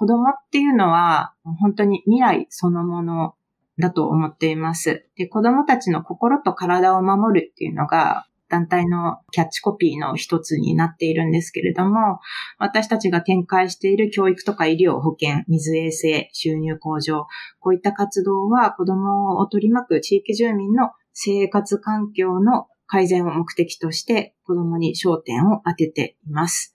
子供っていうのは本当に未来そのものだと思っています。で、子供たちの心と体を守るっていうのが団体のキャッチコピーの一つになっているんですけれども、私たちが展開している教育とか医療、保健、水衛生、収入向上、こういった活動は子供を取り巻く地域住民の生活環境の改善を目的として子供に焦点を当てています。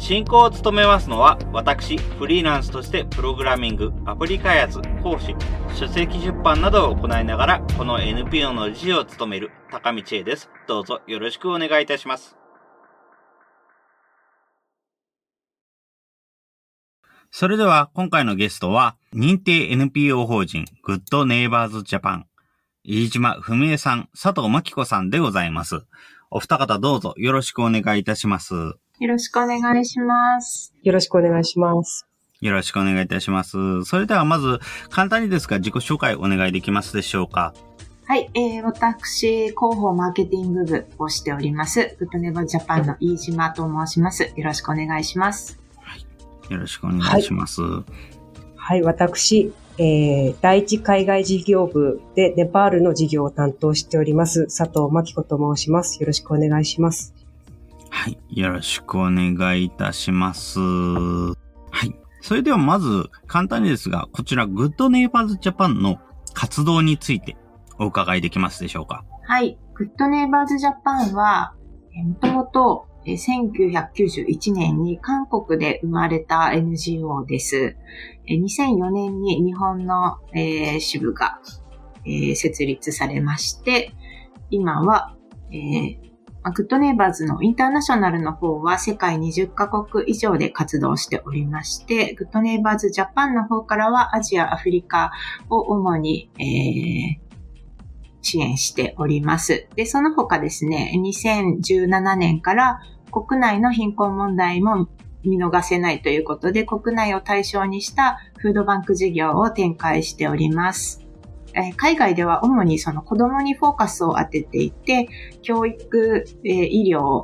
進行を務めますのは、私、フリーランスとしてプログラミング、アプリ開発、講師、書籍出版などを行いながら、この NPO の理事を務める高道恵です。どうぞよろしくお願いいたします。それでは、今回のゲストは、認定 NPO 法人、グッドネイバーズジャパン、飯島文江さん、佐藤真紀子さんでございます。お二方どうぞよろしくお願いいたします。よろしくお願いします。よろしくお願いします。よろしくお願いいたします。それではまず、簡単にですが自己紹介お願いできますでしょうか。はい、えー、私、広報マーケティング部をしております、グッドネバージャパンの飯島と申します。よろしくお願いします。はい、よろしくお願いします。はい、はい、私、えー、第一海外事業部でネパールの事業を担当しております、佐藤真紀子と申します。よろしくお願いします。はい。よろしくお願いいたします。はい。それではまず、簡単にですが、こちら、グッドネイバーズジャパンの活動についてお伺いできますでしょうか？はい。グッドネイバーズジャパンは、もともと1991年に韓国で生まれた NGO です。2004年に日本の支部が設立されまして、今はグッドネイバーズのインターナショナルの方は世界20カ国以上で活動しておりまして、グッドネイバーズジャパンの方からはアジア、アフリカを主に、えー、支援しております。で、その他ですね、2017年から国内の貧困問題も見逃せないということで、国内を対象にしたフードバンク事業を展開しております。え海外では主にその子供にフォーカスを当てていて、教育、え医療、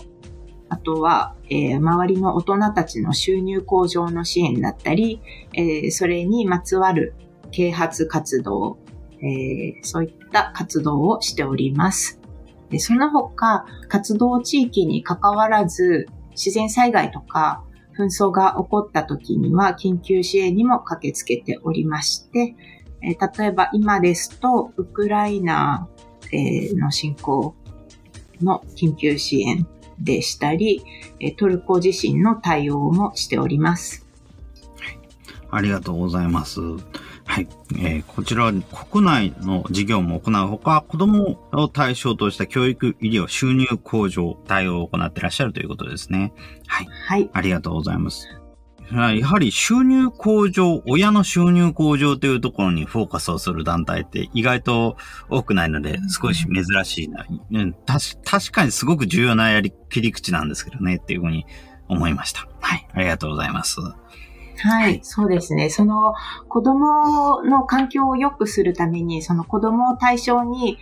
あとは、え周りの大人たちの収入向上の支援だったり、えそれにまつわる啓発活動、えそういった活動をしております。でその他、活動地域に関わらず、自然災害とか紛争が起こった時には緊急支援にも駆けつけておりまして、えー、例えば今ですと、ウクライナ、えー、の侵攻の緊急支援でしたり、トルコ地震の対応もしております。ありがとうございます。はい。えー、こちらは国内の事業も行うほか、子供を対象とした教育、医療、収入向上、対応を行っていらっしゃるということですね。はい。はい。ありがとうございます。やはり収入向上、親の収入向上というところにフォーカスをする団体って意外と多くないので、少し珍しいな。うん、確かにすごく重要なやり、切り口なんですけどね、っていうふうに思いました。はい。ありがとうございます。はい、そうですね。その子供の環境を良くするために、その子供を対象に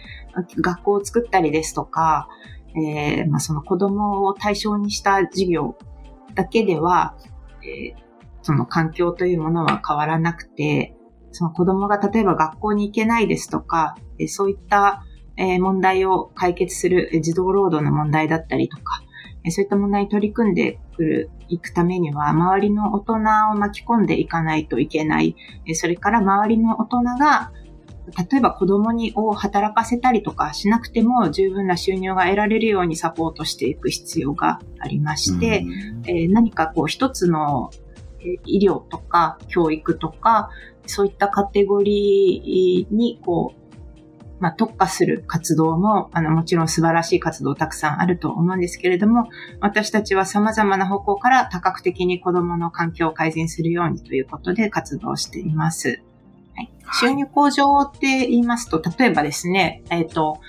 学校を作ったりですとか、えーまあ、その子供を対象にした授業だけでは、えー、その環境というものは変わらなくて、その子供が例えば学校に行けないですとか、えそういった、え問題を解決する児童労働の問題だったりとかえ、そういった問題に取り組んでくる、いくためには、周りの大人を巻き込んでいかないといけないえ。それから周りの大人が、例えば子供にを働かせたりとかしなくても十分な収入が得られるようにサポートしていく必要がありまして、えー、何かこう一つの医療とか教育とか、そういったカテゴリーにこう、まあ、特化する活動も、あの、もちろん素晴らしい活動たくさんあると思うんですけれども、私たちは様々な方向から多角的に子供の環境を改善するようにということで活動しています。はい、収入向上って言いますと、例えばですね、えっ、ー、と、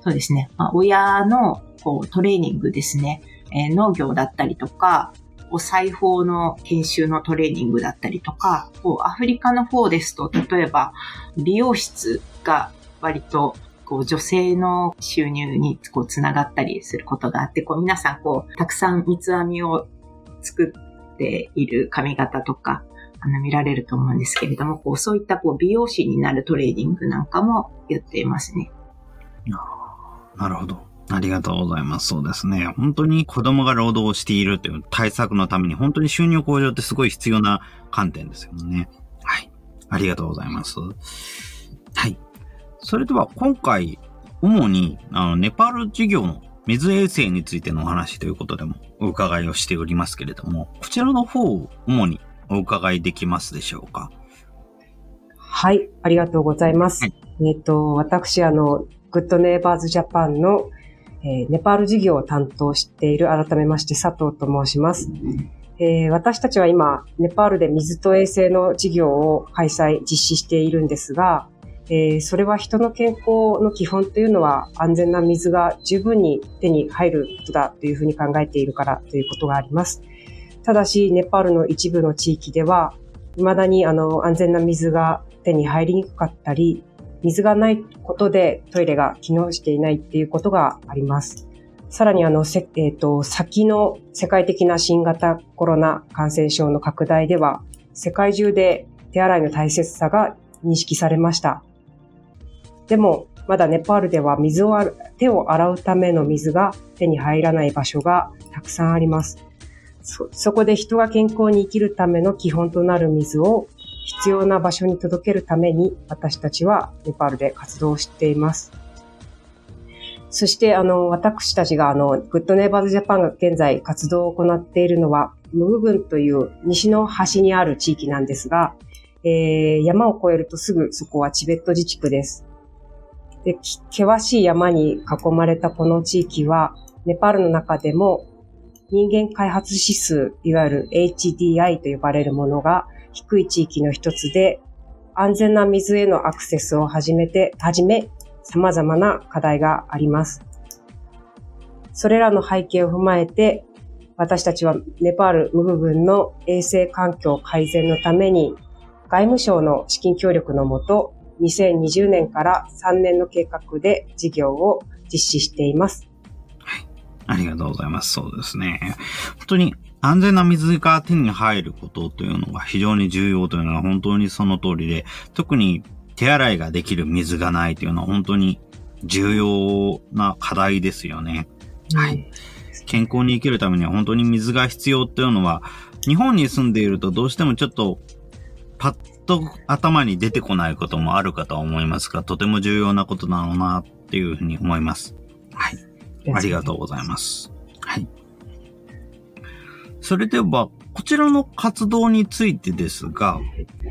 そうですね、まあ、親のこうトレーニングですね、えー、農業だったりとか、お裁縫の研修のトレーニングだったりとか、こうアフリカの方ですと、例えば美容室が割とこう女性の収入にこうつながったりすることがあって、こう皆さんこうたくさん三つ編みを作っている髪型とか、あの見られると思うんですけれども、こうそういったこう美容師になるトレーニングなんかもやっていますね。なるほど。ありがとうございます。そうですね。本当に子供が労働しているという対策のために本当に収入向上ってすごい必要な観点ですよね。はい。ありがとうございます。はい。それでは今回、主にあのネパール事業の水衛星についてのお話ということでもお伺いをしておりますけれども、こちらの方を主にお伺いできますでしょうか？はい、ありがとうございます。はい、えっ、と、私、あの、グッドネイバーズジャパンのえー、ネパール事業を担当している改めまして佐藤と申します。えー、私たちは今、ネパールで水と衛生の事業を開催、実施しているんですが、えー、それは人の健康の基本というのは安全な水が十分に手に入ることだというふうに考えているからということがあります。ただし、ネパールの一部の地域では、未だにあの安全な水が手に入りにくかったり、水がないことでトイレが機能していないっていうことがあります。さらにあの、せえっ、ー、と、先の世界的な新型コロナ感染症の拡大では、世界中で手洗いの大切さが認識されました。でも、まだネパールでは水を手を洗うための水が手に入らない場所がたくさんあります。そ、そこで人が健康に生きるための基本となる水を必要な場所に届けるために私たちはネパールで活動しています。そして、あの、私たちが、あの、グッドネイバーズジャパンが現在活動を行っているのは、ムグ郡という西の端にある地域なんですが、えー、山を越えるとすぐそこはチベット自治区です。で、険しい山に囲まれたこの地域は、ネパールの中でも人間開発指数、いわゆる HDI と呼ばれるものが低い地域の一つで、安全な水へのアクセスを始めて、はじめ、様々な課題があります。それらの背景を踏まえて、私たちはネパールムグ郡の衛生環境改善のために、外務省の資金協力のもと、2020年から3年の計画で事業を実施しています。はい。ありがとうございます。そうですね。本当に安全な水が手に入ることというのが非常に重要というのは本当にその通りで、特に手洗いができる水がないというのは本当に重要な課題ですよね。はい。健康に生きるためには本当に水が必要っていうのは、日本に住んでいるとどうしてもちょっとパッと頭に出てこないこともあるかと思いますが、とても重要なことなのなっていうふうに思います。はい。ありがとうございます。はい。それでは、こちらの活動についてですが、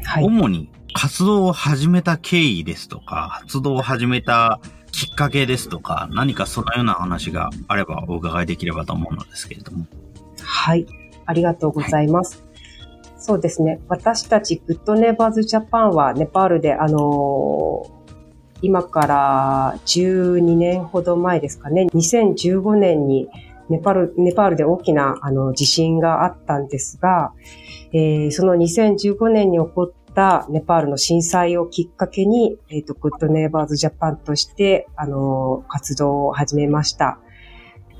はい、主に活動を始めた経緯ですとか、活動を始めたきっかけですとか、何かそのような話があればお伺いできればと思うのですけれども。はい。ありがとうございます。はい、そうですね。私たちグッドネイバーズジャパンはネパールで、あのー、今から12年ほど前ですかね、2015年にネパール、ネパールで大きなあの地震があったんですが、えー、その2015年に起こったネパールの震災をきっかけに、えっ、ー、と、グッドネイバーズジャパンとして、あの、活動を始めました。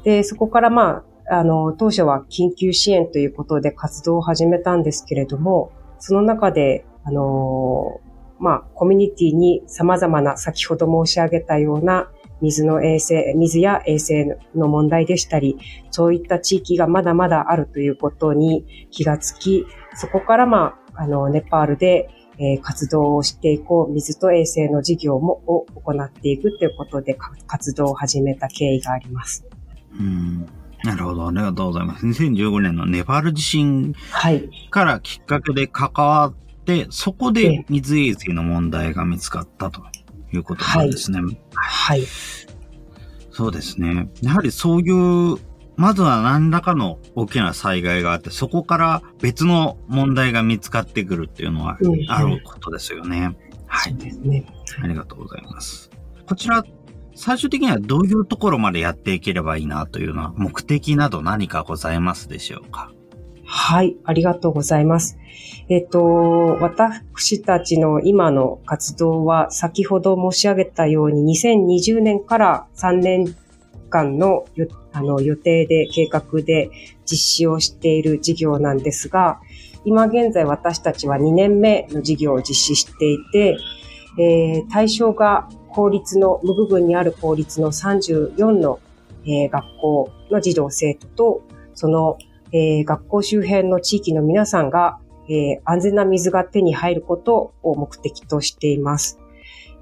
で、そこからまあ、あの、当初は緊急支援ということで活動を始めたんですけれども、その中で、あの、まあ、コミュニティに様々な先ほど申し上げたような水の衛生、水や衛生の問題でしたり、そういった地域がまだまだあるということに気がつき、そこからまあ、あの、ネパールで、えー、活動をしていこう、水と衛生の事業もを行っていくということで活動を始めた経緯があります。うんなるほど。ありがとうございます。2015年のネパール地震からきっかけで関わって、そこで水衛生の問題が見つかったと。いうことなんですね。はい。そうですね。やはりそういう、まずは何らかの大きな災害があって、そこから別の問題が見つかってくるっていうのはあることですよね。うん、はい。そうですね。ありがとうございます。こちら、最終的にはどういうところまでやっていければいいなというのは目的など何かございますでしょうか？はい、ありがとうございます。えっと、私たちの今の活動は先ほど申し上げたように2020年から3年間のあの予定で計画で実施をしている事業なんですが、今現在私たちは2年目の事業を実施していて、えー、対象が公立の、無部分にある公立の34の、えー、学校の児童生徒と、そのえー、学校周辺の地域の皆さんが、えー、安全な水が手に入ることを目的としています。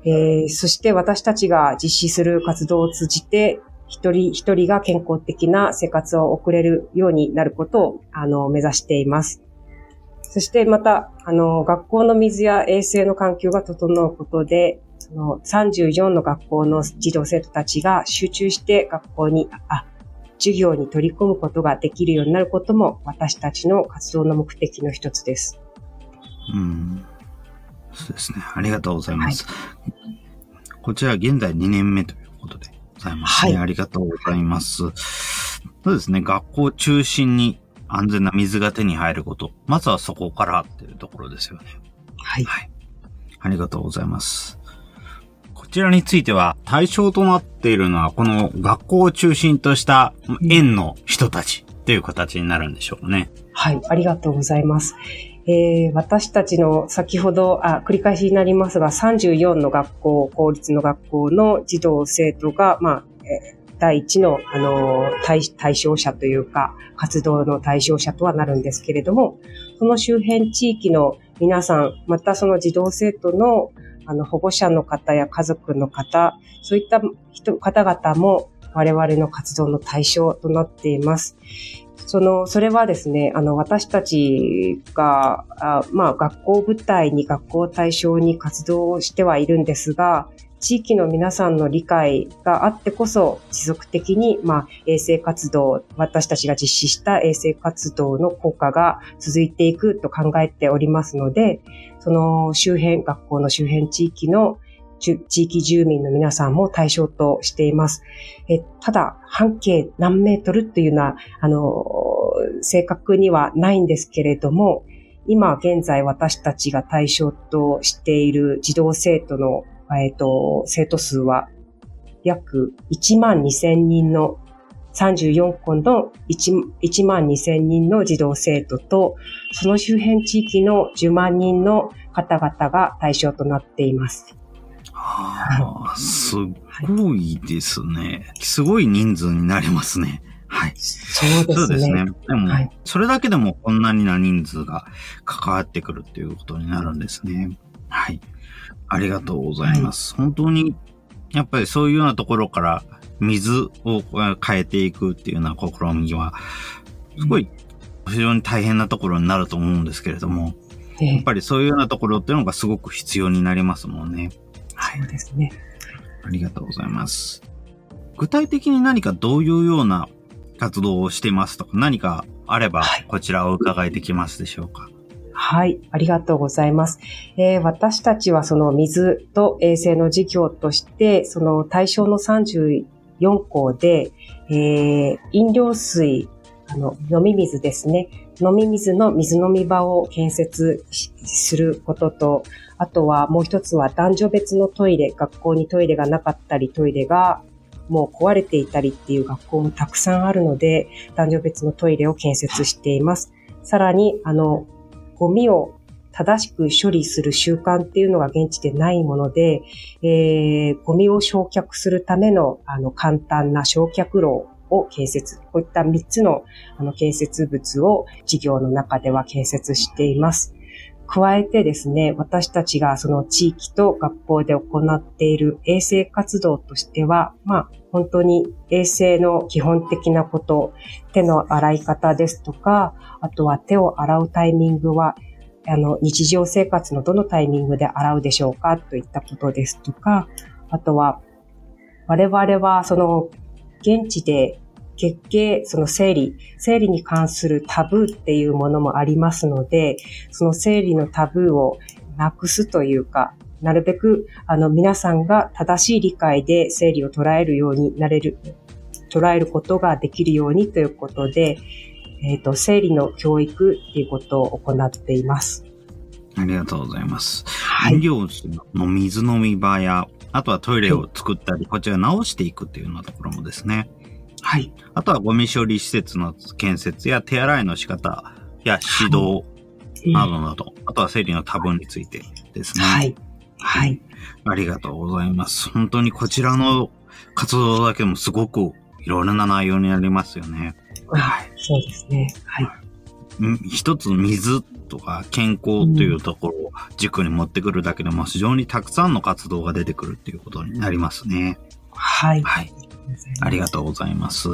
えー、そして私たちが実施する活動を通じて、一人一人が健康的な生活を送れるようになることを、あの、目指しています。そしてまた、あの、学校の水や衛生の環境が整うことで、その34の学校の児童生徒たちが集中して学校に、あ、授業に取り込むことができるようになることも私たちの活動の目的の一つです。うん。そうですね。ありがとうございます。はい、こちら現在2年目ということでございますね。はい、ありがとうございます。そうですね。学校中心に安全な水が手に入ること。まずはそこからっていうところですよね。はい。はい。ありがとうございます。ちらについては対象となっているのは、この学校を中心とした園の人たちという形になるんでしょうね。はい、ありがとうございます。えー、私たちの先ほどあ、繰り返しになりますが、34の学校、公立の学校の児童生徒が、まあ、えー、第一の、あの対、対象者というか、活動の対象者とはなるんですけれども、その周辺地域の皆さん、またその児童生徒のあの、保護者の方や家族の方、そういった人、方々も我々の活動の対象となっています。その、それはですね、あの、私たちが、あまあ、学校舞台に学校を対象に活動をしてはいるんですが、地域の皆さんの理解があってこそ、持続的に、まあ、衛生活動、私たちが実施した衛生活動の効果が続いていくと考えておりますので、その周辺、学校の周辺地域の地域住民の皆さんも対象としています。えただ、半径何メートルっていうのは、あの、正確にはないんですけれども、今現在私たちが対象としている児童生徒の、えっ、と、生徒数は約1万2000人の34校の 1, 1万2000人の児童生徒と、その周辺地域の10万人の方々が対象となっています。はあ、すごいですね。すごい人数になりますね。はい。そうですね。そうですね。でも、はい、それだけでもこんなにな人数が関わってくるっていうことになるんですね。はい。ありがとうございます。はい、本当に、やっぱりそういうようなところから水を変えていくっていうような試みは、すごい非常に大変なところになると思うんですけれども、やっぱりそういうようなところっていうのがすごく必要になりますもんね。はい。そうですね。ありがとうございます。具体的に何かどういうような活動をしてますとか何かあれば、こちらを伺いできますでしょうか。はい、ありがとうございます。えー、私たちはその水と衛生の事業として、その対象の4校で、えー、飲料水、あの、飲み水ですね。飲み水の水飲み場を建設することと、あとはもう一つは男女別のトイレ、学校にトイレがなかったり、トイレがもう壊れていたりっていう学校もたくさんあるので、男女別のトイレを建設しています。さらに、あの、ゴミを正しく処理する習慣っていうのが現地でないもので、えー、ゴミを焼却するためのあの簡単な焼却炉を建設。こういった3つのあの建設物を事業の中では建設しています。加えてですね、私たちがその地域と学校で行っている衛生活動としては、まあ本当に衛生の基本的なこと、手の洗い方ですとか、あとは手を洗うタイミングはあの、日常生活のどのタイミングで洗うでしょうかといったことですとか、あとは、我々はその、現地で月経、その生理、生理に関するタブーっていうものもありますので、その生理のタブーをなくすというか、なるべく、あの、皆さんが正しい理解で生理を捉えるようになれる、捉えることができるようにということで、えっ、ー、と、生理の教育っていうことを行っています。ありがとうございます。はい。飲料の水飲み場や、あとはトイレを作ったり、はい、こちら直していくっていうようなところもですね。はい。あとはゴミ処理施設の建設や手洗いの仕方や指導などなど、はい、あとは生理の多分についてですね。はい。はい。ありがとうございます。本当にこちらの活動だけもすごくいろいろな内容になりますよね。はい。そうですね。はい。一つ水とか健康というところを軸に持ってくるだけでも非常にたくさんの活動が出てくるっていうことになりますね。はい。はい。ありがとうございます。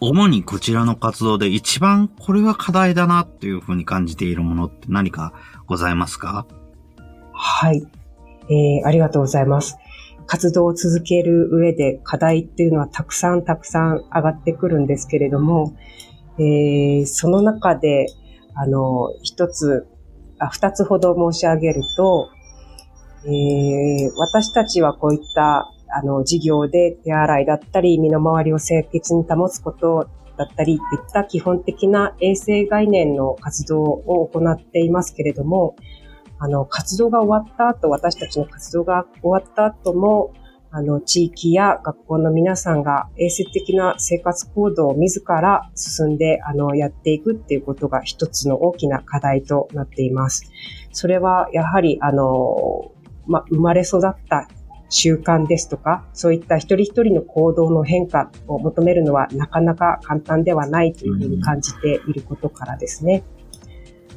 主にこちらの活動で一番これは課題だなっていうふうに感じているものって何かございますか？はい。えー、ありがとうございます。活動を続ける上で課題っていうのはたくさんたくさん上がってくるんですけれども、えー、その中で、あの、一つ、二つほど申し上げると、えー、私たちはこういったあの、事業で手洗いだったり、身の回りを清潔に保つことだったりといった基本的な衛生概念の活動を行っていますけれども、あの、活動が終わった後、私たちの活動が終わった後も、あの、地域や学校の皆さんが衛生的な生活行動を自ら進んで、あの、やっていくっていうことが一つの大きな課題となっています。それは、やはり、あの、ま生まれ育った習慣ですとか、そういった一人一人の行動の変化を求めるのはなかなか簡単ではないというふうに感じていることからですね。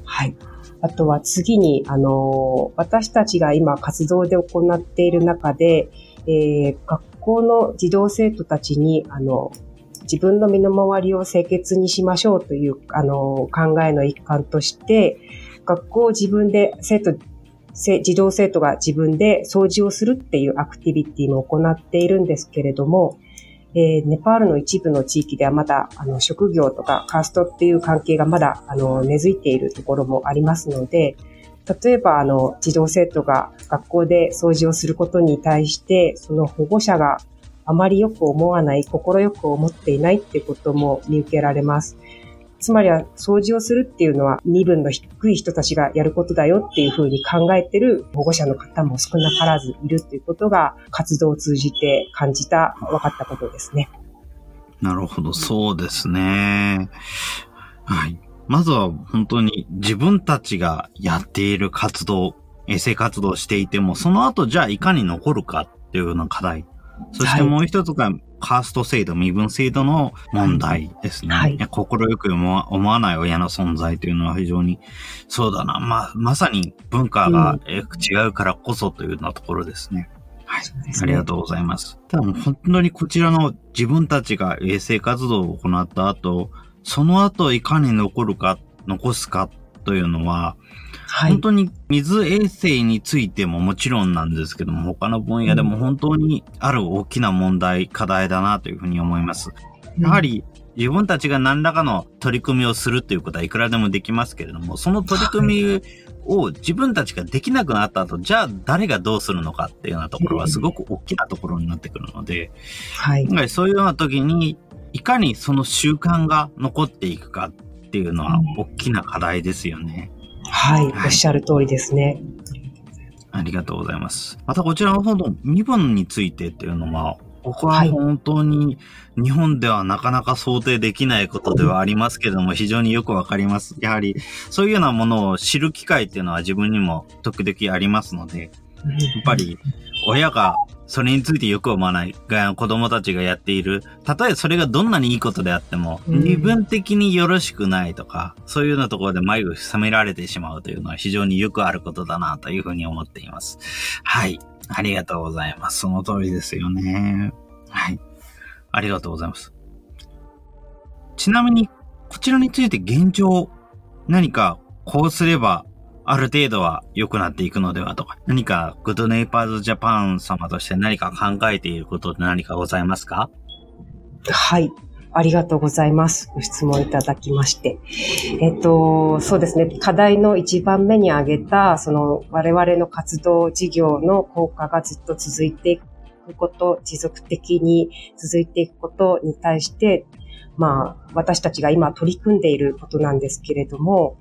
はい。あとは次に、あの、私たちが今活動で行っている中で、えー、学校の児童生徒たちに、あの、自分の身の回りを清潔にしましょうという、あの、考えの一環として、学校を自分で生徒児童生徒が自分で掃除をするっていうアクティビティも行っているんですけれども、えー、ネパールの一部の地域ではまだ、あの、職業とかカーストっていう関係がまだ、あの、根付いているところもありますので、例えば、あの、児童生徒が学校で掃除をすることに対して、その保護者があまりよく思わない、快く思っていないっていうことも見受けられます。つまりは掃除をするっていうのは身分の低い人たちがやることだよっていうふうに考えてる保護者の方も少なからずいるっていうことが活動を通じて感じた、分かったことですね。なるほど、そうですね。はい。まずは本当に自分たちがやっている活動、衛生活動をしていても、その後じゃあいかに残るかっていうような課題。そしてもう一つがカースト制度、身分制度の問題ですね。はい、心よく思わない親の存在というのは非常に、そうだな、まあ、まさに文化が違うからこそというようなところですね。はい。ね、ありがとうございます。ただ本当にこちらの自分たちが衛生活動を行った後、その後いかに残るか、残すかというのは、はい、本当に水衛生についてももちろんなんですけども、他の分野でも本当にある大きな問題、課題だなというふうに思います。やはり、自分たちが何らかの取り組みをするということはいくらでもできますけれども、その取り組みを自分たちができなくなった後、じゃあ誰がどうするのかっていうようなところはすごく大きなところになってくるので、はい。そういうような時に、いかにその習慣が残っていくかっていうのは大きな課題ですよね。はい、おっしゃる通りですね。ありがとうございます。またこちらの方の身分についてっていうのは、僕は本当に日本ではなかなか想定できないことではありますけども、非常によくわかります。やはり、そういうようなものを知る機会っていうのは自分にも時々ありますので、やっぱり親がそれについてよく思わないが子供たちがやっている、たとえそれがどんなにいいことであっても、身分的によろしくないとか、そういうようなところで眉を冷められてしまうというのは非常によくあることだなというふうに思っています。はい。ありがとうございます。その通りですよね。はい。ありがとうございます。ちなみに、こちらについて現状、何かこうすれば、ある程度は良くなっていくのではとか、何かグッドネイバーズジャパン様として何か考えていることって何かございますか？はい。ありがとうございます。ご質問いただきまして。えっと、そうですね。課題の一番目に挙げた、その我々の活動事業の効果がずっと続いていくこと、持続的に続いていくことに対して、まあ、私たちが今取り組んでいることなんですけれども、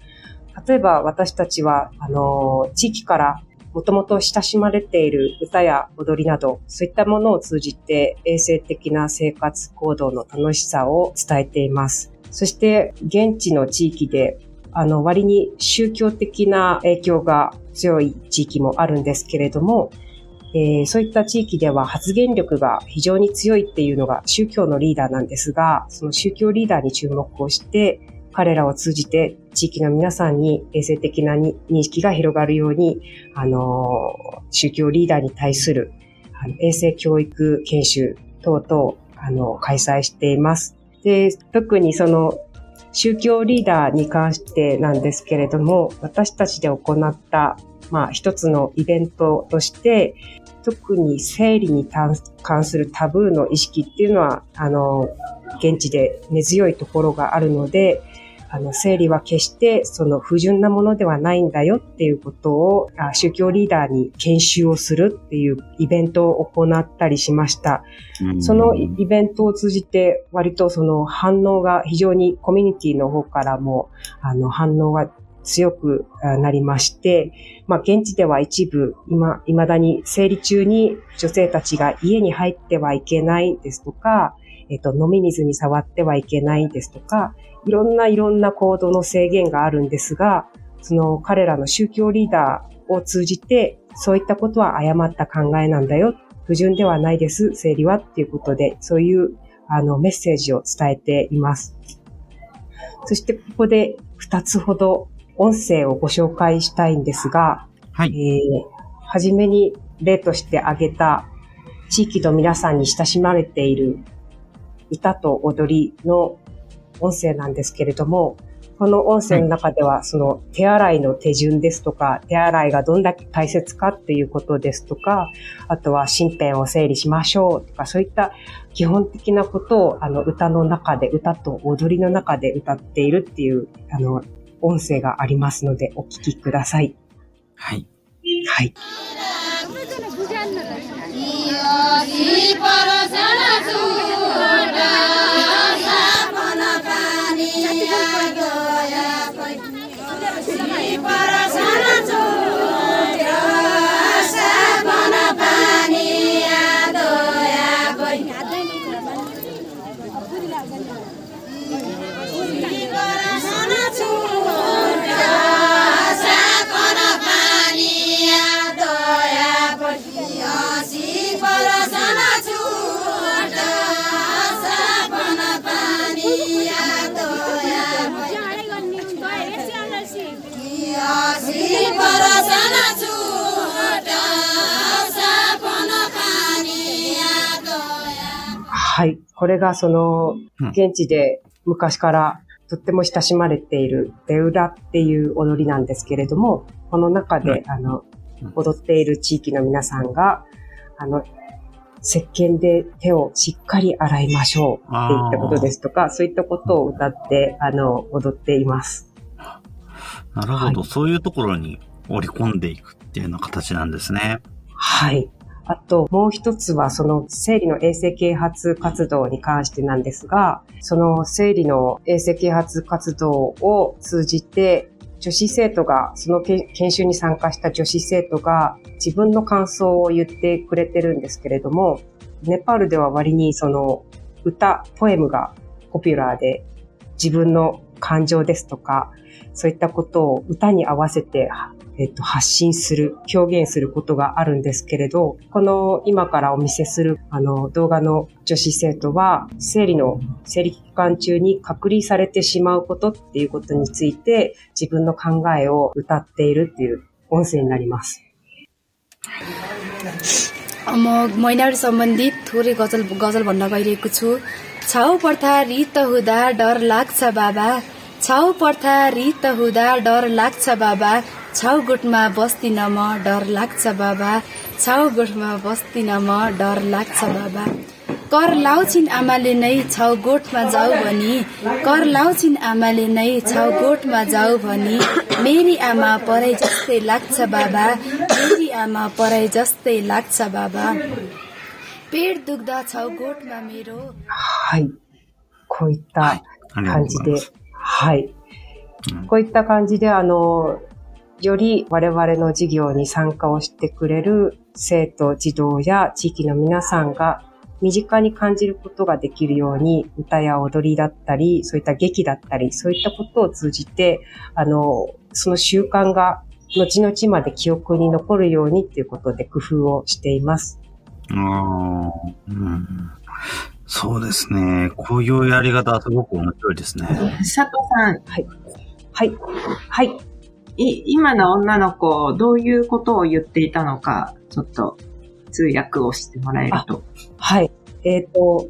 例えば私たちは、あの、地域からもともと親しまれている歌や踊りなど、そういったものを通じて衛生的な生活行動の楽しさを伝えています。そして現地の地域であの割に宗教的な影響が強い地域もあるんですけれども、えー、そういった地域では発言力が非常に強いっていうのが宗教のリーダーなんですが、その宗教リーダーに注目をして、彼らを通じて地域の皆さんに衛生的な認識が広がるように、あの、宗教リーダーに対するあの衛生教育研修等々、あの、開催しています。で、特にその、宗教リーダーに関してなんですけれども、私たちで行った、まあ、一つのイベントとして、特に生理に関するタブーの意識っていうのは、あの、現地で根強いところがあるので、あの、生理は決してその不純なものではないんだよっていうことを宗教リーダーに研修をするっていうイベントを行ったりしました。そのイベントを通じて割とその反応が非常にコミュニティの方からもあの反応が強くなりまして、まあ、現地では一部、今、未だに生理中に女性たちが家に入ってはいけないですとか、えっと、飲み水に触ってはいけないですとか、いろんないろんな行動の制限があるんですが、その彼らの宗教リーダーを通じて、そういったことは誤った考えなんだよ。不純ではないです、生理はっていうことで、そういうあのメッセージを伝えています。そしてここで2つほど音声をご紹介したいんですが、はい。えー、はじめに例として挙げた地域の皆さんに親しまれている歌と踊りの音声なんですけれども、この音声の中では、その手洗いの手順ですとか、手洗いがどんだけ大切かっていうことですとか、あとは身辺を整理しましょうとか、そういった基本的なことを、あの、歌の中で、歌と踊りの中で歌っているっていう、あの、音声がありますので、お聞きください。はい。はい。はい。これがその、現地で昔からとっても親しまれているデウラっていう踊りなんですけれども、この中で、あの、踊っている地域の皆さんが、あの、石鹸で手をしっかり洗いましょうっていったことですとか、そういったことを歌って、あの、踊っています。なるほど、はい、そういうところに織り込んでいくっていうような形なんですね。はい。あと、もう一つは、その生理の衛生啓発活動に関してなんですが、その生理の衛生啓発活動を通じて、女子生徒が、その研修に参加した女子生徒が自分の感想を言ってくれてるんですけれども、ネパールでは割にその歌、ポエムがポピュラーで自分の感情ですとか、そういったことを歌に合わせてえっと、発信する、表現することがあるんですけれど、この今からお見せするあの動画の女子生徒は、生理の、生理期間中に隔離されてしまうことっていうことについて、自分の考えを歌っているっていう音声になります。म महिनाहरू सम्बन्धित थोरै गजल गजल भन्न गइरहेको छु छाउ पर्था रित हुँदा डर लाग्छ बाबा। छाउ पर्था रित हुँदा डर लाग्छ बाबा। छाउ गोठमा बस्दिन म डर लाग्छ बाबा। छाउ गोठमा बस्दिन म डर लाग्छ बाबा। कर लाउँछिन् आमाले नै छाउ गोठमा जाऊ भनी। कर लाउँछिन् आमाले नै छाउ गोठमा जाऊ भनी। मेरी आमा पराई जस्तै लाग्छ बाबा। मेरी आमा पराई जस्तै लाग्छ बाबा। पेट दुख्दा छाउ गोठमा मेरो はい。こういったはいありがとう感じでございます。、はい。うんこういった感じで、あの、より我々の授業に参加をしてくれる生徒、児童や地域の皆さんが身近に感じることができるように、歌や踊りだったり、そういった劇だったり、そういったことを通じて、あの、その習慣が後々まで記憶に残るようにっていうことで工夫をしています。 あーうんそうですね。こういうやり方はすごく面白いですね。佐藤さん、はい。はい。い今の女の子、どういうことを言っていたのか、ちょっと通訳をしてもらえると。はい。えっ、と、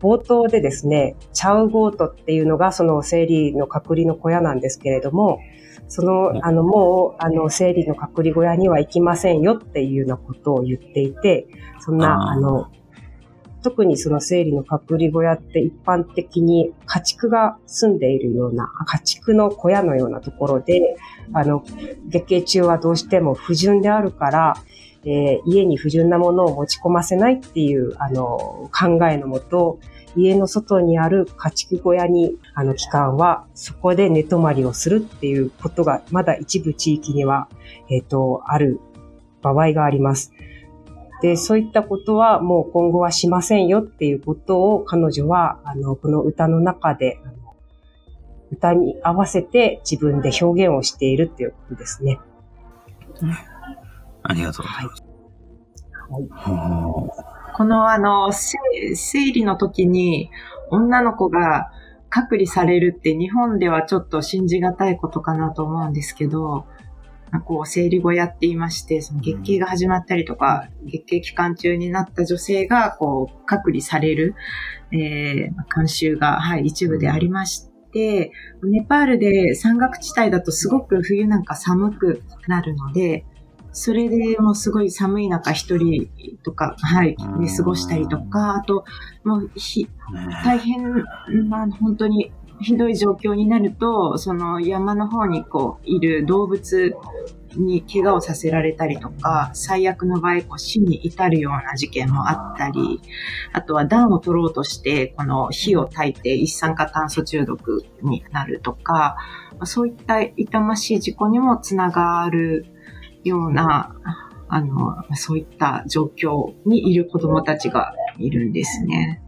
冒頭でですね、チャウゴートっていうのがその生理の隔離の小屋なんですけれども、その、あの、もう、あの、生理の隔離小屋には行きませんよっていうようなことを言っていて、そんな、あの、特にその生理の隔離小屋って一般的に家畜が住んでいるような、家畜の小屋のようなところで、あの、月経中はどうしても不純であるから、えー家に不純なものを持ち込ませないっていう、あの、考えのもと、家の外にある家畜小屋に、あの、期間は、そこで寝泊まりをするっていうことが、まだ一部地域には、えっ、と、ある場合があります。で、そういったことはもう今後はしませんよっていうことを彼女は、あの、この歌の中で、あの歌に合わせて自分で表現をしているっていうことですね。ありがとうございます。はいほこのあの、せ生理の時に女の子が隔離されるって日本ではちょっと信じがたいことかなと思うんですけど、こう、生理小屋って言いまして、その月経が始まったりとか、月経期間中になった女性が、こう、隔離される、えー、慣習が、はい、一部でありまして、ネパールで山岳地帯だとすごく冬なんか寒くなるので、それでもうすごい寒い中一人とか、はい、で過ごしたりとか、あと、もうひ大変な、本当にひどい状況になると、その山の方にこういる動物に怪我をさせられたりとか、最悪の場合、こう死に至るような事件もあったり、あとは暖を取ろうとして、この火を焚いて一酸化炭素中毒になるとか、まあそういった痛ましい事故にもつながるような、あの、そういった状況にいる子供たちがいるんですね。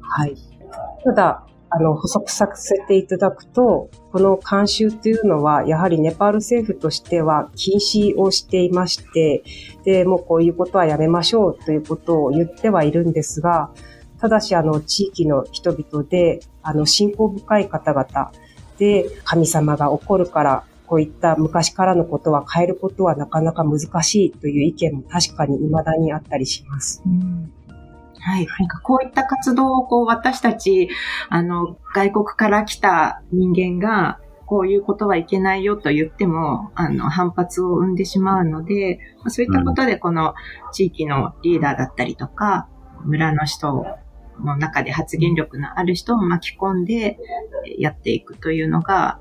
はい。ただ、あの、補足させていただくと、この慣習っていうのは、やはりネパール政府としては禁止をしていまして、で、もうこういうことはやめましょうということを言ってはいるんですが、ただし、あの、地域の人々で、あの、信仰深い方々で、神様が怒るから、こういった昔からのことは変えることはなかなか難しいという意見も確かに未だにあったりします。はい。なんかこういった活動をこう私たち、あの、外国から来た人間が、こういうことはいけないよと言っても、あの、反発を生んでしまうので、そういったことでこの地域のリーダーだったりとか、村の人の中で発言力のある人を巻き込んでやっていくというのが、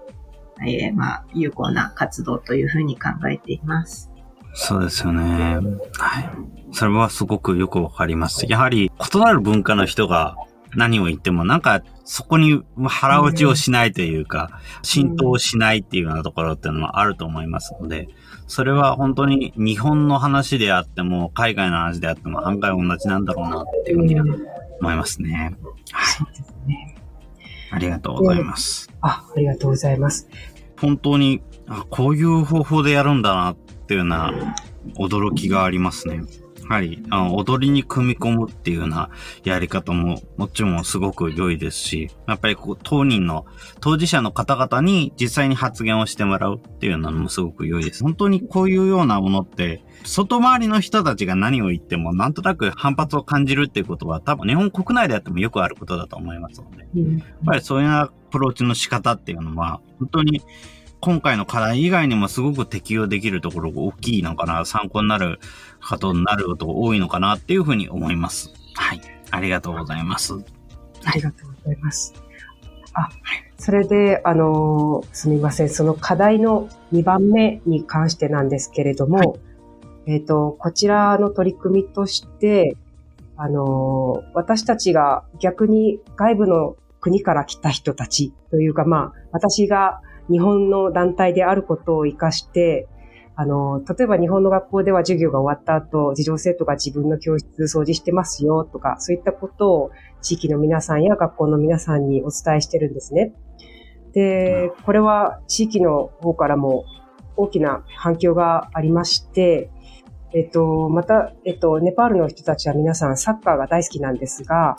えーまあ、有効な活動というふうに考えています。そうですよね。はい。それはすごくよくわかります。やはり異なる文化の人が何を言ってもなんかそこに腹落ちをしないというか、浸透しないっていうようなところっていうのはあると思いますので、それは本当に日本の話であっても、海外の話であっても案外同じなんだろうなっていうふうには思いますね。はい。ありがとうございます。あ、ありがとうございます。本当に、あこういう方法でやるんだなっていうような驚きがありますね。はり、あの踊りに組み込むっていうようなやり方ももちろんすごく良いですし、やっぱりこう当人の、当事者の方々に実際に発言をしてもらうっていうのもすごく良いです。本当にこういうようなものって、外回りの人たちが何を言ってもなんとなく反発を感じるっていうことは多分日本国内であってもよくあることだと思いますので、やっぱりそういうアプローチの仕方っていうのは本当に今回の課題以外にもすごく適用できるところが大きいのかな、参考になる方になることが多いのかなっていうふうに思います。はい。ありがとうございます。ありがとうございます。あ、それで、あの、すみません。その課題の2番目に関してなんですけれども、はい、えっ、ー、と、こちらの取り組みとして、あの、私たちが逆に外部の国から来た人たちというか、まあ、私が日本の団体であることを活かして、あの、例えば日本の学校では授業が終わった後、児童生徒が自分の教室掃除してますよとか、そういったことを地域の皆さんや学校の皆さんにお伝えしてるんですね。で、これは地域の方からも大きな反響がありまして、えっと、また、えっと、ネパールの人たちは皆さんサッカーが大好きなんですが、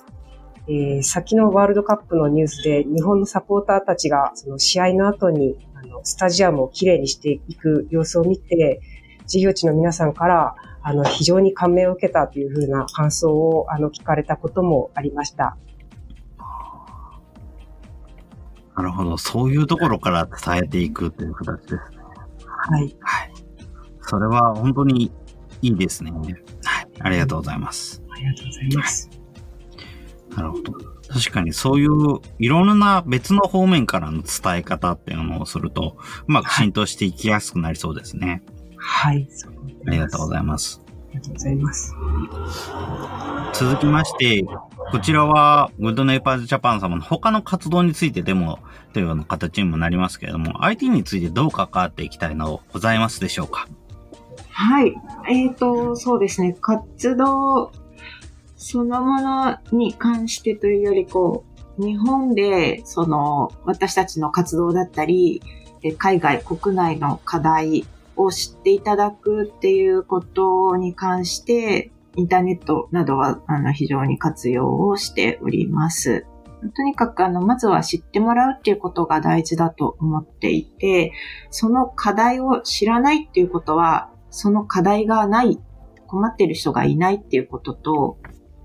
えー、先のワールドカップのニュースで日本のサポーターたちがその試合の後にあのスタジアムをきれいにしていく様子を見て、事業地の皆さんからあの非常に感銘を受けたというふうな感想をあの聞かれたこともありました。なるほど。そういうところから伝えていくという形ですね。はい。はい。それは本当にいいですね。はい。ありがとうございます。ありがとうございます。なるほど。確かにそういういろんな別の方面からの伝え方っていうのをすると、うまく浸透していきやすくなりそうですね。はい。ありがとうございます。ありがとうございます。続きまして、こちらは、グッドネイバーズジャパン様の他の活動についてでも、というような形にもなりますけれども、IT についてどう関わっていきたいのございますでしょうか？はい。えっ、ー、と、そうですね。活動そのものに関してというより、こう、日本で、その、私たちの活動だったり、海外、国内の課題を知っていただくっていうことに関して、インターネットなどは、あの、非常に活用をしております。とにかく、あの、まずは知ってもらうっていうことが大事だと思っていて、その課題を知らないっていうことは、その課題がない、困ってる人がいないっていうことと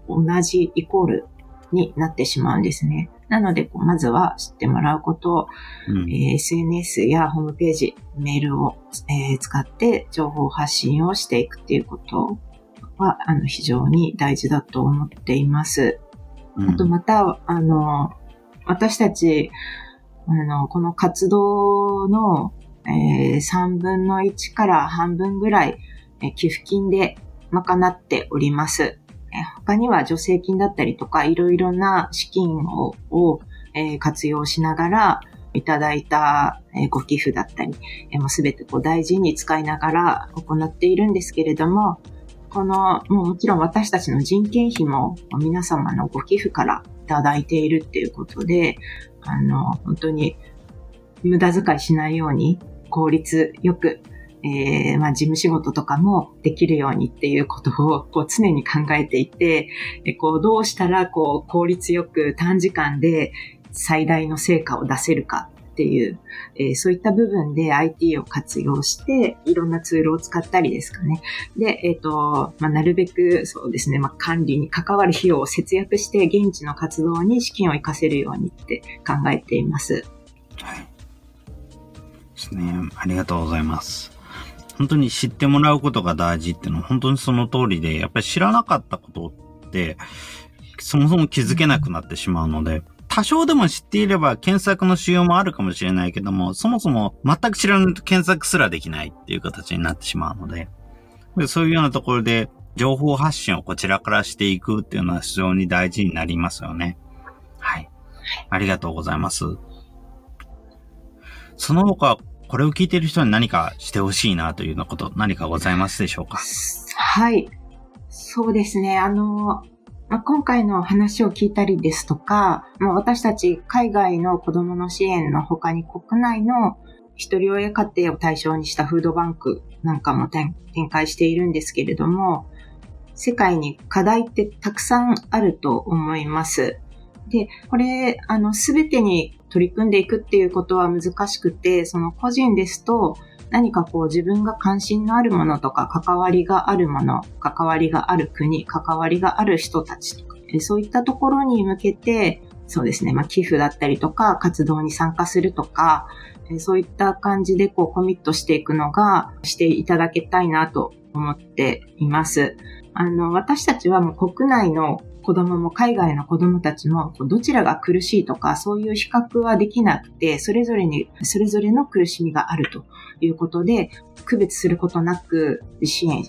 同じイコールになってしまうんですね。なので、まずは知ってもらうことを、うん、えー、SNS やホームページ、メールを、えー、使って情報発信をしていくっていうことは、あの、非常に大事だと思っています。うん、あと、また、あの、私たち、あの、この活動の、えー、3分の1から半分ぐらい、えー、寄付金で賄っております。他には助成金だったりとか、いろいろな資金をを、え、活用しながら、いただいた、ご寄付だったり、すべてこう大事に使いながら行っているんですけれども、この、もうもちろん私たちの人件費も皆様のご寄付からいただいているっていうことで、あの、本当に無駄遣いしないように効率よくえー、まあ、事務仕事とかもできるようにっていうことをこう常に考えていて、えこうどうしたらこう効率よく短時間で最大の成果を出せるかっていう、えー、そういった部分で IT を活用して、いろんなツールを使ったりですかね。で、えっ、ー、と、まあ、なるべくそうですね、まあ、管理に関わる費用を節約して、現地の活動に資金を活かせるようにって考えています。はい。ですね。ありがとうございます。本当に知ってもらうことが大事っていうのは本当にその通りで、やっぱり知らなかったことって、そもそも気づけなくなってしまうので、多少でも知っていれば検索の仕様もあるかもしれないけども、そもそも全く知らないと検索すらできないっていう形になってしまうので、でそういうようなところで情報発信をこちらからしていくっていうのは非常に大事になりますよね。はい。ありがとうございます。その他、これを聞いている人に何かしてほしいなというようなこと、何かございますでしょうか？はい。そうですね。あの、まあ、今回の話を聞いたりですとか、まあ、私たち海外の子供の支援の他に国内の一人親家庭を対象にしたフードバンクなんかも展開しているんですけれども、世界に課題ってたくさんあると思います。で、これ、あの、すべてに取り組んでいくっていうことは難しくて、その個人ですと、何かこう自分が関心のあるものとか関わりがあるもの、関わりがある国、関わりがある人たちとか、そういったところに向けて、そうですね、まあ寄付だったりとか活動に参加するとか、そういった感じでこうコミットしていくのがしていただきたいなと思っています。あの、私たちはもう国内の子供も海外の子供たちもどちらが苦しいとかそういう比較はできなくて、それぞれに、それぞれの苦しみがあるということで、区別することなく支援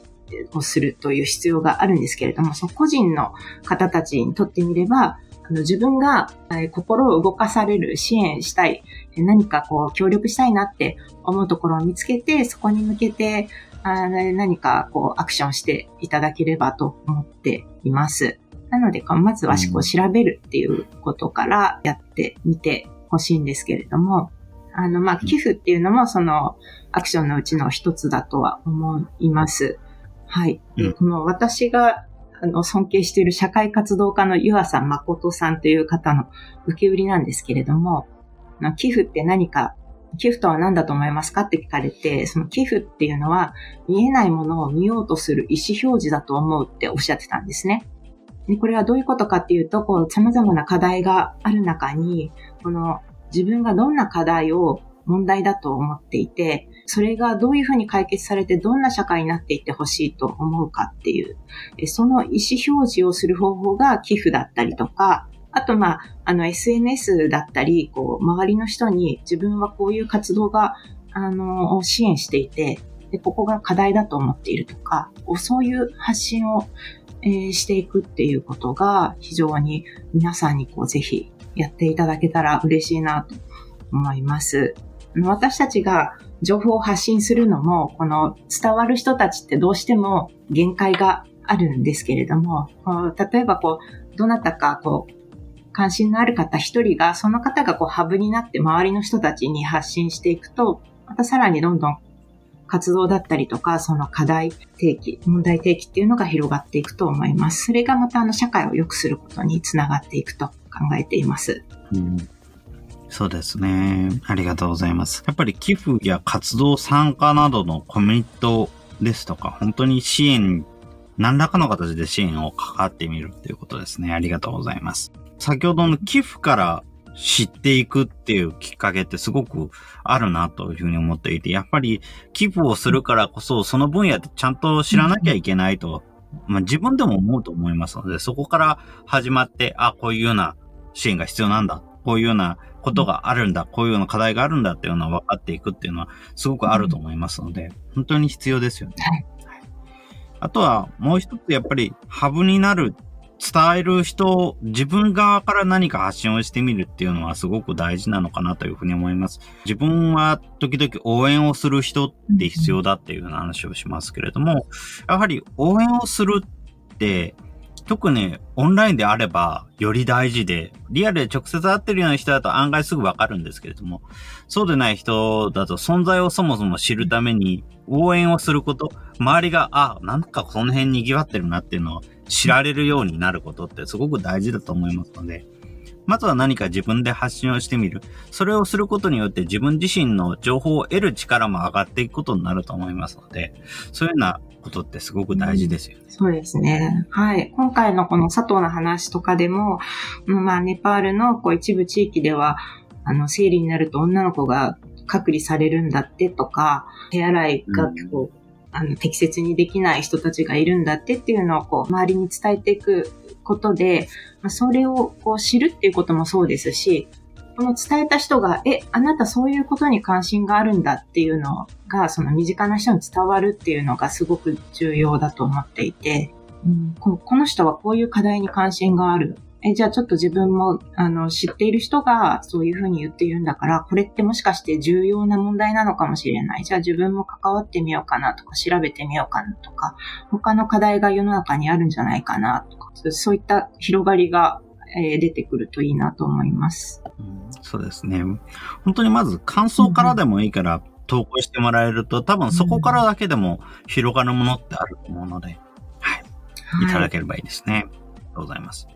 をするという必要があるんですけれども、その個人の方たちにとってみれば、あの自分が心を動かされる、支援したい、何かこう協力したいなって思うところを見つけて、そこに向けて何かこうアクションしていただければと思っています。なので、まずはこう調べるっていうことからやってみてほしいんですけれども、あの、まあ、寄付っていうのもそのアクションのうちの一つだとは思います。はい。で、この私があの尊敬している社会活動家の湯浅誠さんという方の受け売りなんですけれども、寄付って何か寄付とは何だと思いますかって聞かれて、その寄付っていうのは見えないものを見ようとする意思表示だと思うっておっしゃってたんですね。でこれはどういうことかっていうと、こう、様々な課題がある中に、この自分がどんな課題を問題だと思っていて、それがどういうふうに解決されてどんな社会になっていってほしいと思うかっていう、その意思表示をする方法が寄付だったりとか、あと、まあ、あの、SNS だったり、こう、周りの人に自分はこういう活動が、あの、を支援していて、で、ここが課題だと思っているとか、そういう発信をえー、していくっていうことが非常に皆さんにこうぜひやっていただけたら嬉しいなと思います。私たちが情報を発信するのも、この伝わる人たちってどうしても限界があるんですけれども、例えばこう、どなたかこう、関心のある方一人が、その方がこうハブになって周りの人たちに発信していくと、またさらにどんどん活動だったりとか、その課題提起、問題提起っていうのが広がっていくと思います。それがまたあの社会を良くすることにつながっていくと考えています。うんそうですね。ありがとうございます。やっぱり寄付や活動参加などのコミュニティですとか、本当に支援、何らかの形で支援を関わってみるっていうことですね。ありがとうございます。先ほどの寄付から知っていくっていうきっかけってすごくあるなというふうに思っていて、やっぱり寄付をするからこそ、その分野でちゃんと知らなきゃいけないと、まあ、自分でも思うと思いますので、そこから始まって、あ、こういうような支援が必要なんだ。こういうようなことがあるんだ。こういうような課題があるんだっていうのは分かっていくっていうのはすごくあると思いますので、本当に必要ですよね。はい、あとはもう一つやっぱりハブになる伝える人、自分側から何か発信をしてみるっていうのはすごく大事なのかなというふうに思います。自分は時々応援をする人って必要だっていうような話をしますけれども、やはり応援をするって、特にオンラインであればより大事で、リアルで直接会ってるような人だと案外すぐわかるんですけれども、そうでない人だと存在をそもそも知るために応援をすること、周りが、あ、なんかその辺賑わってるなっていうのを知られるようになることってすごく大事だと思いますので、まずは何か自分で発信をしてみる。それをすることによって自分自身の情報を得る力も上がっていくことになると思いますので、そういうようなことってすごく大事ですよね。うん、そうですね。はい。今回のこの佐藤の話とかでも、まあ、ネパールのこう一部地域では、あの、生理になると女の子が隔離されるんだってとか、手洗いがこう、あの、適切にできない人たちがいるんだってっていうのをこう、周りに伝えていくことで、まあ、それをこう知るっていうこともそうですし、この伝えた人が、え、あなたそういうことに関心があるんだっていうのが、その身近な人に伝わるっていうのがすごく重要だと思っていて、うん、この人はこういう課題に関心がある。え、じゃあちょっと自分も、あの、知っている人がそういうふうに言っているんだから、これってもしかして重要な問題なのかもしれない。じゃあ自分も関わってみようかなとか、調べてみようかなとか、他の課題が世の中にあるんじゃないかなとか、そういった広がりが、えー、出てくるといいなと思います、うん。そうですね。本当にまず感想からでもいいから、投稿してもらえると、多分そこからだけでも広がるものってあると思うので、いただければいいですね。ありがとうございます。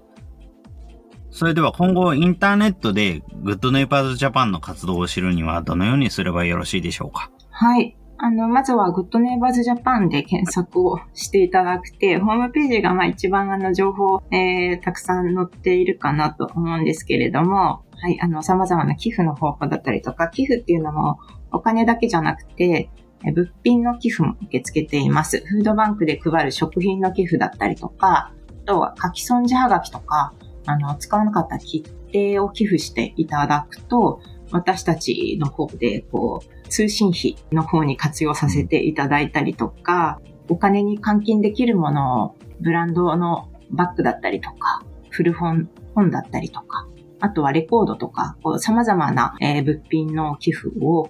それでは今後インターネットでグッドネイバーズジャパンの活動を知るにはどのようにすればよろしいでしょうか？はい。あの、まずはグッドネイバーズジャパンで検索をしていただくて、ホームページがまあ一番あの情報、えー、たくさん載っているかなと思うんですけれども、はい、あの、様々な寄付の方法だったりとか、寄付っていうのもお金だけじゃなくて、え物品の寄付も受け付けています。フードバンクで配る食品の寄付だったりとか、あとは書き損じはがきとか、あの、使わなかった切手を寄付していただくと、私たちの方で、こう、通信費の方に活用させていただいたりとか、お金に換金できるものを、ブランドのバッグだったりとか、古本、本だったりとか、あとはレコードとか、こう様々な、えー物品の寄付を、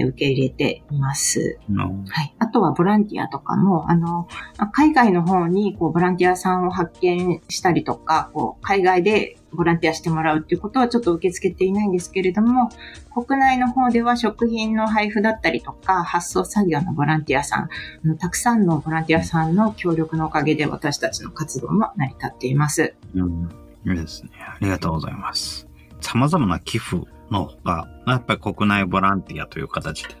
受け入れています。のはい。あとはボランティアとかも、あの、まあ海外の方にこうボランティアさんを発見したりとか、こう海外でボランティアしてもらうっていうことはちょっと受け付けていないんですけれども、国内の方では食品の配布だったりとか、発送作業のボランティアさん、あのたくさんのボランティアさんの協力のおかげで私たちの活動も成り立っています。うん。いいですね。ありがとうございます。様々な寄付のほか、やっぱり国内ボランティアという形で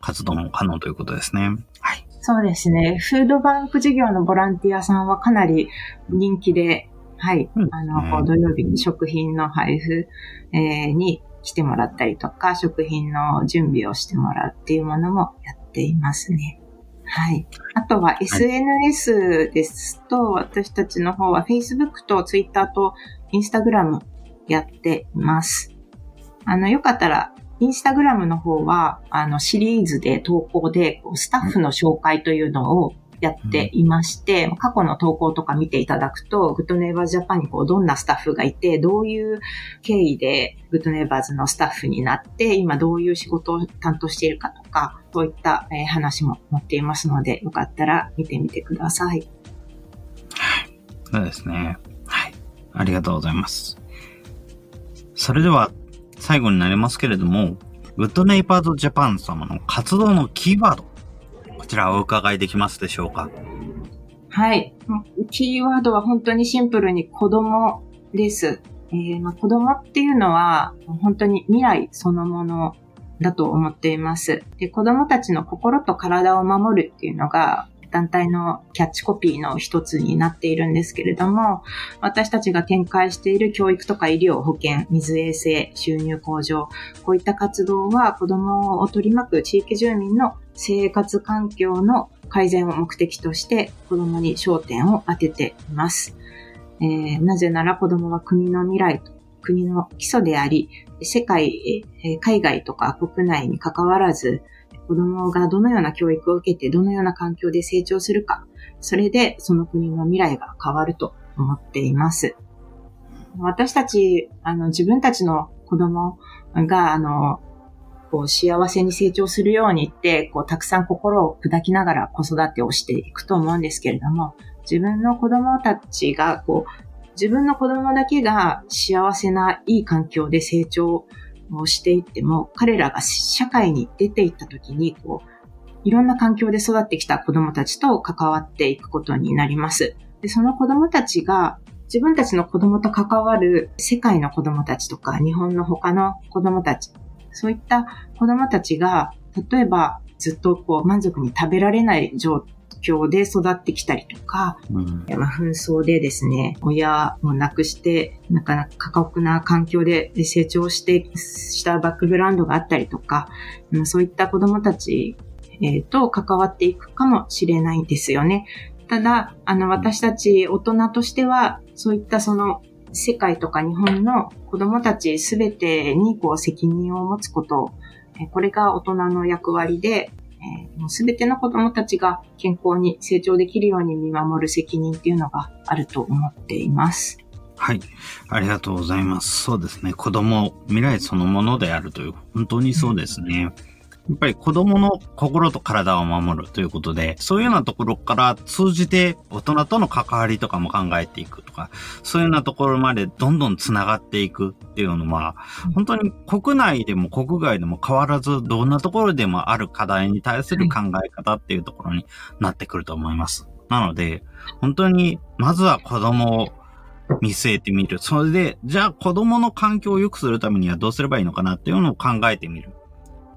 活動も可能ということですね。はい。そうですね。フードバンク事業のボランティアさんはかなり人気で、はい。うんあの、土曜日に食品の配布、えーに来てもらったりとか、食品の準備をしてもらうっていうものもやっていますね。はい。あとは SNS ですと、私たちの方は Facebook と Twitter と Instagram やっています。あの、よかったら、インスタグラムの方は、あの、シリーズで投稿で、スタッフの紹介というのをやっていまして、過去の投稿とか見ていただくと、グッドネイバーズジャパンにこう、どんなスタッフがいて、どういう経緯でグッドネイバーズのスタッフになって、今どういう仕事を担当しているかとか、そういった、えー話も載っていますので、よかったら見てみてください。そうですね。はい。ありがとうございます。それでは、最後になりますけれども、グッドネイバーズジャパン様の活動のキーワード、こちらお伺いできますでしょうか？はい。キーワードは本当にシンプルに子供です。えーまあ、子供っていうのは本当に未来そのものだと思っています。で子供たちの心と体を守るっていうのが団体のキャッチコピーの一つになっているんですけれども、私たちが展開している教育とか医療、保健、水衛生、収入向上、こういった活動は子供を取り巻く地域住民の生活環境の改善を目的として子供に焦点を当てています。えーなぜなら子供は国の未来と国の基礎であり、世界、海外とか国内に関わらず、子供がどのような教育を受けてどのような環境で成長するか、それでその国の未来が変わると思っています。私たち、あの、自分たちの子供が、あの、こう幸せに成長するようにって、こうたくさん心を砕きながら子育てをしていくと思うんですけれども、自分の子供たちが、こう、自分の子供だけが幸せないい環境で成長をしていっても、彼らが社会に出ていった時に、こう、いろんな環境で育ってきた子供たちと関わっていくことになります。で、その子供たちが自分たちの子供と関わる世界の子供たちとか、日本の他の子供たち、そういった子供たちが、例えばずっとこう満足に食べられない状況で育ってきたりとか、うん。まあ、紛争でですね、親を亡くして、なかなか過酷な環境で成長して、したバックグラウンドがあったりとか、うんそういった子供たち、えーと関わっていくかもしれないんですよね。ただ、あの、私たち大人としては、そういったその、世界とか日本の子供たちすべてにこう責任を持つこと、えーこれが大人の役割で、えーもうすべての子供たちが健康に成長できるように見守る責任っていうのがあると思っています。はい。ありがとうございます。そうですね。子供、未来そのものであるという、本当にそうですね。やっぱり子供の心と体を守るということで、そういうようなところから通じて大人との関わりとかも考えていくとか、そういうようなところまでどんどん繋がっていくっていうのは、本当に国内でも国外でも変わらず、どんなところでもある課題に対する考え方っていうところになってくると思います。なので、本当に、まずは子供を見据えてみる。それで、じゃあ子供の環境を良くするためにはどうすればいいのかなっていうのを考えてみる。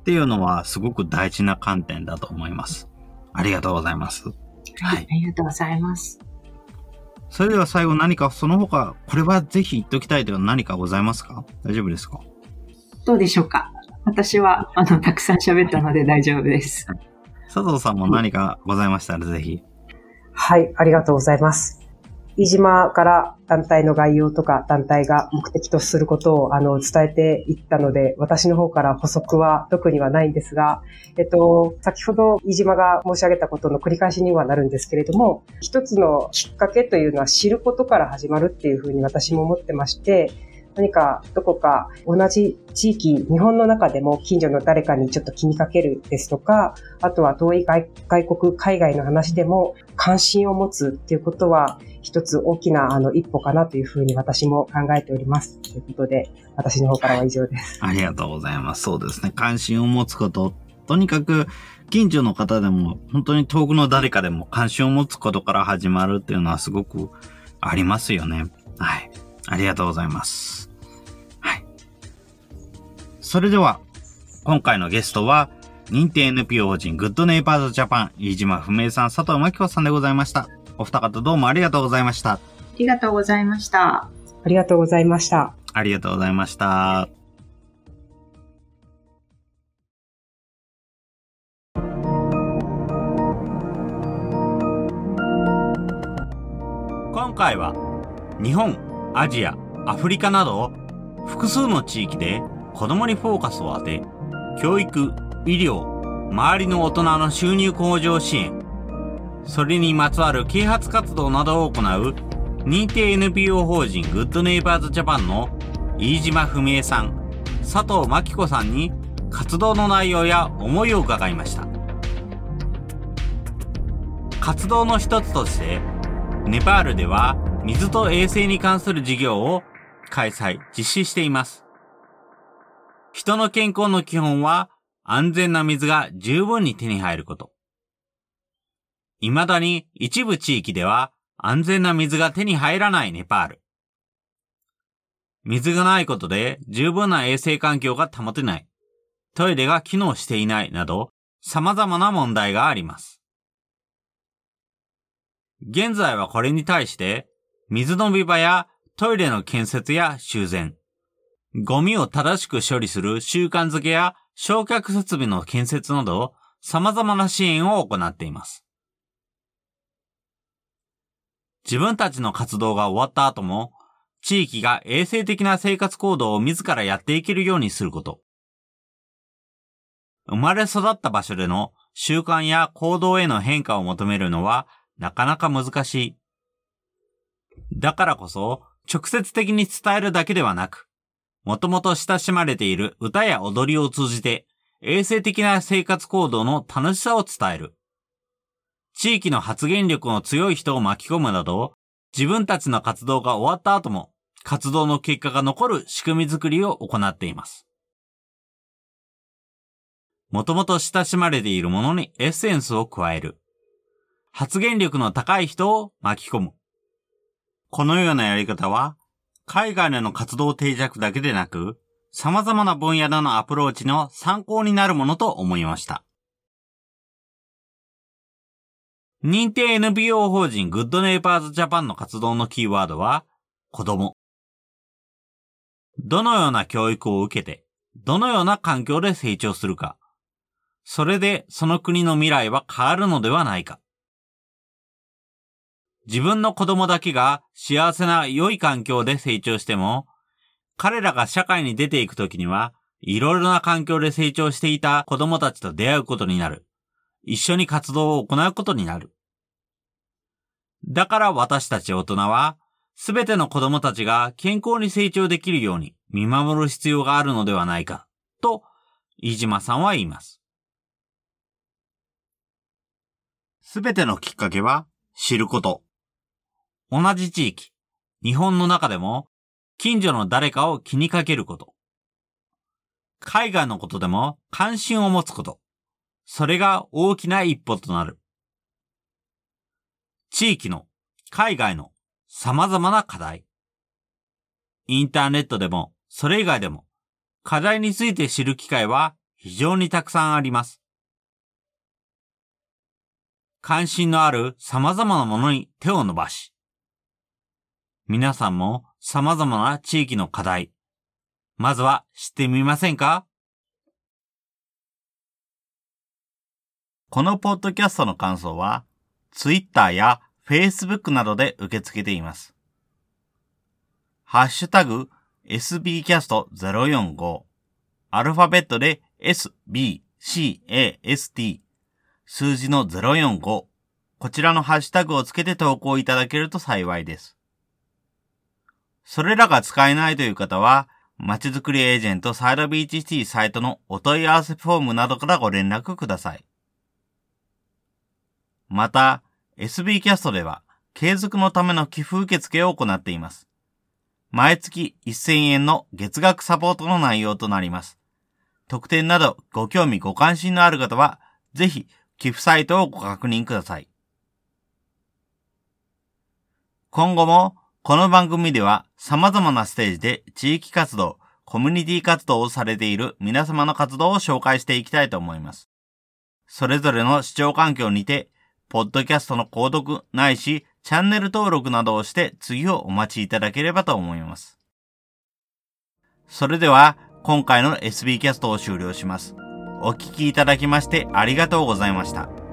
っていうのはすごく大事な観点だと思います。ありがとうございます。はい。ありがとうございます。それでは最後何かその他、これはぜひ言っておきたいというのは何かございますか？大丈夫ですか？どうでしょうか？私は、あの、たくさん喋ったので大丈夫です。佐藤さんも何かございましたらぜひ。はい、ありがとうございます。飯島から団体の概要とか団体が目的とすることをあの伝えていったので、私の方から補足は特にはないんですが、えっと、先ほど飯島が申し上げたことの繰り返しにはなるんですけれども、一つのきっかけというのは知ることから始まるっていうふうに私も思ってまして、何かどこか同じ地域、日本の中でも近所の誰かにちょっと気にかけるですとか、あとは遠い外国、海外の話でも関心を持つっていうことは一つ大きなあの一歩かなというふうに私も考えております。ということで、私の方からは以上です。ありがとうございます。そうですね。関心を持つこと。とにかく、近所の方でも、本当に遠くの誰かでも関心を持つことから始まるっていうのはすごくありますよね。はい。ありがとうございます。それでは、今回のゲストは、認定 NPO 法人グッドネイバーズジャパン、飯島不明さん、佐藤真紀子さんでございました。お二方どうもありがとうございました。ありがとうございました。ありがとうございました。ありがとうございました。今回は日本、アジア、アフリカなど複数の地域で子供にフォーカスを当て、教育、医療、周りの大人の収入向上支援、それにまつわる啓発活動などを行う認定 NPO 法人グッドネイバーズジャパンの飯島文江さん、佐藤真紀子さんに活動の内容や思いを伺いました。活動の一つとして、ネパールでは水と衛生に関する事業を開催、実施しています。人の健康の基本は安全な水が十分に手に入ること。未だに一部地域では安全な水が手に入らないネパール。水がないことで十分な衛生環境が保てない。トイレが機能していないなど様々な問題があります。現在はこれに対して水飲み場やトイレの建設や修繕、ゴミを正しく処理する習慣づけや焼却設備の建設など様々な支援を行っています。自分たちの活動が終わった後も、地域が衛生的な生活行動を自らやっていけるようにすること。生まれ育った場所での習慣や行動への変化を求めるのはなかなか難しい。だからこそ、直接的に伝えるだけではなく、もともと親しまれている歌や踊りを通じて、衛生的な生活行動の楽しさを伝える。地域の発言力の強い人を巻き込むなど、自分たちの活動が終わった後も、活動の結果が残る仕組みづくりを行っています。もともと親しまれているものにエッセンスを加える。発言力の高い人を巻き込む。このようなやり方は、海外での活動定着だけでなく、様々な分野でのアプローチの参考になるものと思いました。認定 NPO 法人グッドネイバーズジャパンの活動のキーワードは、子供。どのような教育を受けて、どのような環境で成長するか。それでその国の未来は変わるのではないか。自分の子供だけが幸せな良い環境で成長しても、彼らが社会に出ていくときには、いろいろな環境で成長していた子供たちと出会うことになる。一緒に活動を行うことになる。だから私たち大人は、すべての子供たちが健康に成長できるように見守る必要があるのではないか、と、飯島さんは言います。すべてのきっかけは、知ること。同じ地域、日本の中でも、近所の誰かを気にかけること。海外のことでも関心を持つこと。それが大きな一歩となる。地域の、海外の様々な課題。インターネットでも、それ以外でも、課題について知る機会は非常にたくさんあります。関心のある様々なものに手を伸ばし、皆さんも様々な地域の課題、まずは知ってみませんか？このポッドキャストの感想は、Twitter や Facebook などで受け付けています。ハッシュタグ sbcast045 アルファベットで sbcast 数字の045こちらのハッシュタグをつけて投稿いただけると幸いです。それらが使えないという方は、まちづくりエージェントサイドビーチシティサイトのお問い合わせフォームなどからご連絡ください。また、SB キャストでは、継続のための寄付受付を行っています。毎月1000円の月額サポートの内容となります。特典などご興味ご関心のある方は、ぜひ寄付サイトをご確認ください。今後もこの番組では様々なステージで地域活動、コミュニティ活動をされている皆様の活動を紹介していきたいと思います。それぞれの視聴環境にてポッドキャストの購読ないし、チャンネル登録などをして次をお待ちいただければと思います。それでは、今回の SB キャストを終了します。お聞きいただきましてありがとうございました。